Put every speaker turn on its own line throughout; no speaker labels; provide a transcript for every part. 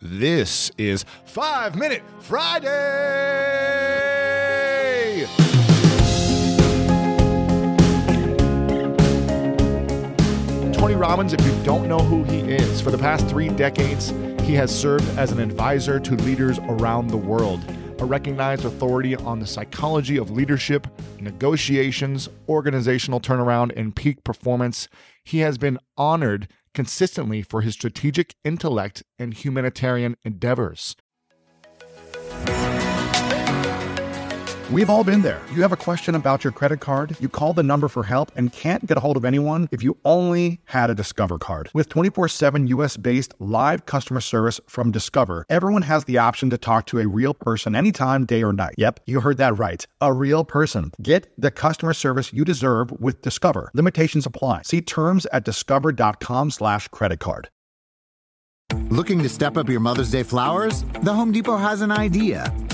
This is Five Minute Friday. Tony Robbins, if you don't know who he is, for the past three decades, he has served as an advisor to leaders around the world, a recognized authority on the psychology of leadership, negotiations, organizational turnaround, and peak performance. He has been honored consistently for his strategic intellect and humanitarian endeavors.
We've all been there. You have a question about your credit card, you call the number for help and can't get a hold of anyone if you only had a Discover card. With 24 7 US based live customer service from Discover, everyone has the option to talk to a real person anytime, day or night. Yep, you heard that right. A real person. Get the customer service you deserve with Discover. Limitations apply. See terms at discover.com slash credit card.
Looking to step up your Mother's Day flowers? The Home Depot has an idea.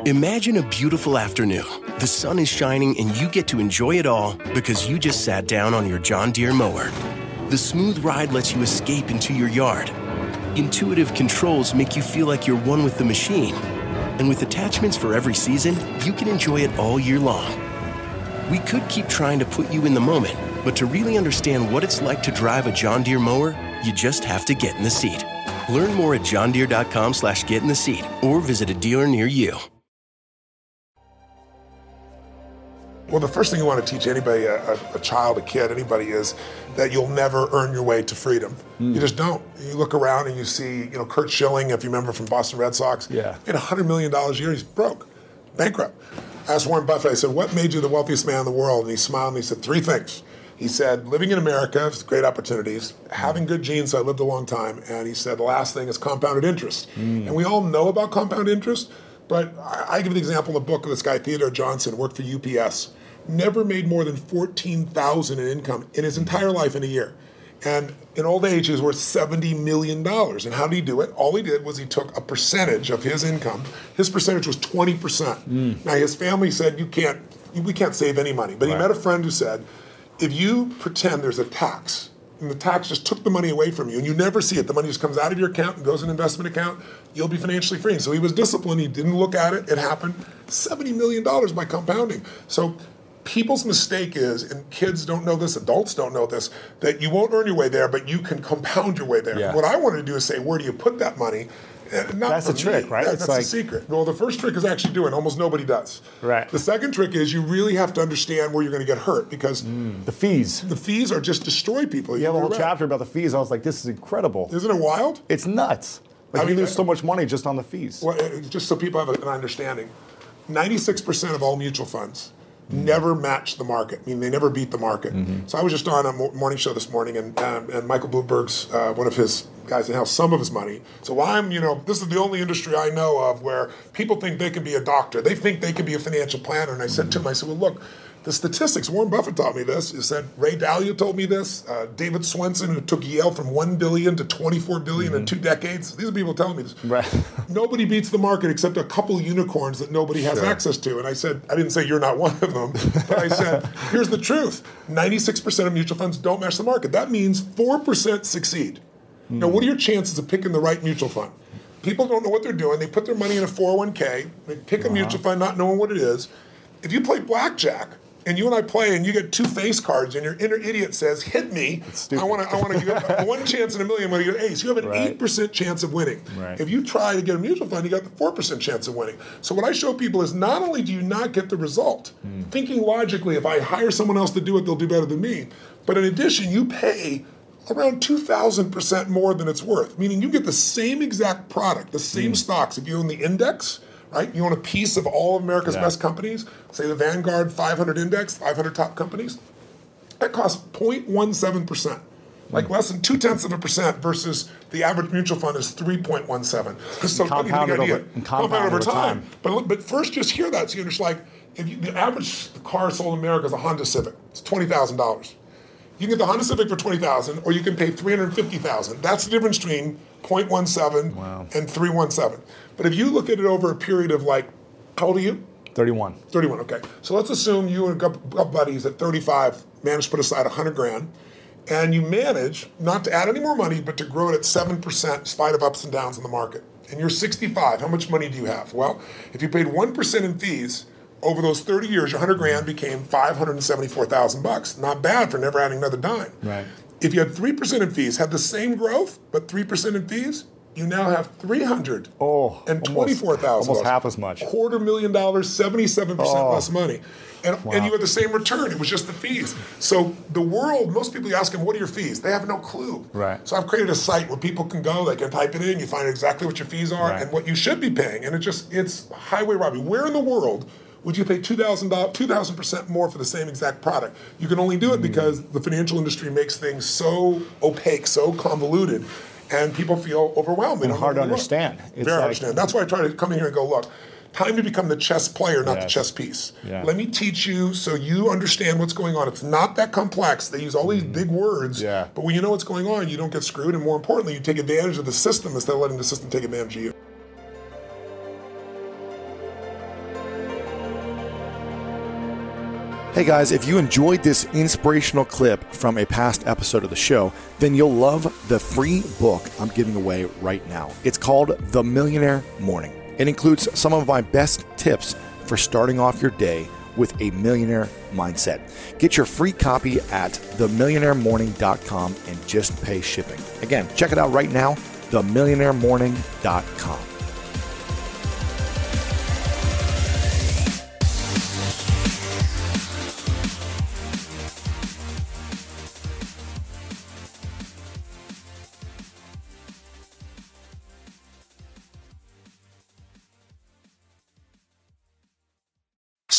Imagine a beautiful afternoon. The sun is shining and you get to enjoy it all because you just sat down on your John Deere mower. The smooth ride lets you escape into your yard. Intuitive controls make you feel like you're one with the machine. And with attachments for every season, you can enjoy it all year long. We could keep trying to put you in the moment, but to really understand what it's like to drive a John Deere mower, you just have to get in the seat. Learn more at johndeere.com slash get in the seat or visit a dealer near you.
Well, the first thing you want to teach anybody, a, a, child, a kid, anybody, is that you'll never earn your way to freedom. Mm. You just don't. You look around and you see, you know, Curt Schilling, if you remember from Boston Red Sox,
yeah,
made $100 million a year. He's broke, bankrupt. I asked Warren Buffett, I said, what made you the wealthiest man in the world? And he smiled and he said, three things. He said, living in America, great opportunities, having good genes, so I lived a long time. And he said, the last thing is compounded interest. Mm. And we all know about compound interest, but I, I give the example in the book of this guy, Theodore Johnson, worked for UPS, never made more than 14000 in income in his entire life in a year. And in old age, he was worth $70 million. And how did he do it? All he did was he took a percentage of his income. His percentage was 20%. Mm. Now, his family said, you can't, we can't save any money. But right. he met a friend who said, if you pretend there's a tax and the tax just took the money away from you and you never see it, the money just comes out of your account and goes in an investment account, you'll be financially free. And so he was disciplined. He didn't look at it. It happened. $70 million by compounding. So people's mistake is, and kids don't know this, adults don't know this, that you won't earn your way there, but you can compound your way there.
Yeah.
What I wanted to do is say, where do you put that money?
that's the trick, right?
That, that's like... the secret. Well, the first trick is actually doing. Almost nobody does.
Right.
The second trick is you really have to understand where you're going to get hurt because
mm. the fees.
The fees are just destroy people.
You have a whole chapter about the fees. I was like, this is incredible.
Isn't it wild?
It's nuts. Like I mean, you lose so much money just on the fees.
Well, uh, just so people have an understanding, 96% of all mutual funds. Never match the market. I mean, they never beat the market. Mm-hmm. So I was just on a morning show this morning, and um, and Michael Bloomberg's uh, one of his guys that has some of his money. So I'm, you know, this is the only industry I know of where people think they can be a doctor. They think they can be a financial planner. And I said to him, I said, well, look the statistics, Warren Buffett taught me this. He said Ray Dalio told me this. Uh, David Swensen, who took Yale from one billion to twenty-four billion mm-hmm. in two decades. These are people telling me this.
Right.
nobody beats the market except a couple unicorns that nobody has sure. access to. And I said, I didn't say you're not one of them, but I said, here's the truth: ninety-six percent of mutual funds don't match the market. That means four percent succeed. Mm-hmm. Now, what are your chances of picking the right mutual fund? People don't know what they're doing. They put their money in a 401k. They pick a uh-huh. mutual fund, not knowing what it is. If you play blackjack, and you and I play, and you get two face cards, and your inner idiot says, "Hit me! I want to. I want to one chance in a million when you get an ace. You have an eight right. percent chance of winning.
Right.
If you try to get a mutual fund, you got the four percent chance of winning. So what I show people is not only do you not get the result, mm. thinking logically, if I hire someone else to do it, they'll do better than me. But in addition, you pay around 2,000% more than it's worth, meaning you get the same exact product, the same mm. stocks. If you own the index, right? You own a piece of all of America's yeah. best companies, say the Vanguard 500 index, 500 top companies. That costs 0.17%. like less than two tenths of a percent versus the average mutual fund is 3.17. So
compounded over- and compounded
over time.
time.
But look- but first, just hear that. So you're just like, if you, the average car sold in America is a Honda Civic. It's twenty thousand dollars. You can get the Honda Civic for twenty thousand, or you can pay three hundred fifty thousand. That's the difference between 0.17
Wow.
and 317. But if you look at it over a period of like, how old are you?
31.
31, okay. So let's assume you and a couple buddies at 35 managed to put aside 100 grand, and you manage not to add any more money, but to grow it at 7% in spite of ups and downs in the market. And you're 65, how much money do you have? Well, if you paid 1% in fees, over those 30 years, your 100 grand became 574,000 bucks. Not bad for never adding another dime.
Right.
If you had 3% in fees, had the same growth, but 3% in fees, you now have 300
Oh,
and
almost-
24,000.
almost half as much.
Quarter million dollars, 77%
Oh.
less money. And, and you had the same return. It was just the fees. So the world, most people you ask them, what are your fees? They have no clue.
Right.
So I've created a site where people can go, they can type it in, you find exactly what your fees are
Right.
and what you should be paying. And it just, it's highway robbery. Where in the world would you pay $2,000, 2,000% more for the same exact product? You can only do
Hmm.
it because the financial industry makes things so opaque, so convoluted, and people feel overwhelmed.
And hard to
look.
understand. It's
Very hard to
like-
understand. That's why I try to come in here and go, look, time to become the chess player, not the chess piece.
Yeah.
Let me teach you so you understand what's going on. It's not that complex. They use all these big words.
Yeah.
but when you know what's going on, you don't get screwed, and more importantly, you take advantage of the system instead of letting the system take advantage of you.
Hey guys, if you enjoyed this inspirational clip from a past episode of the show, then you'll love the free book I'm giving away right now. It's called The Millionaire Morning. It includes some of my best tips for starting off your day with a millionaire mindset. Get your free copy at themillionairemorning.com and just pay shipping. Again, check it out right now, themillionairemorning.com.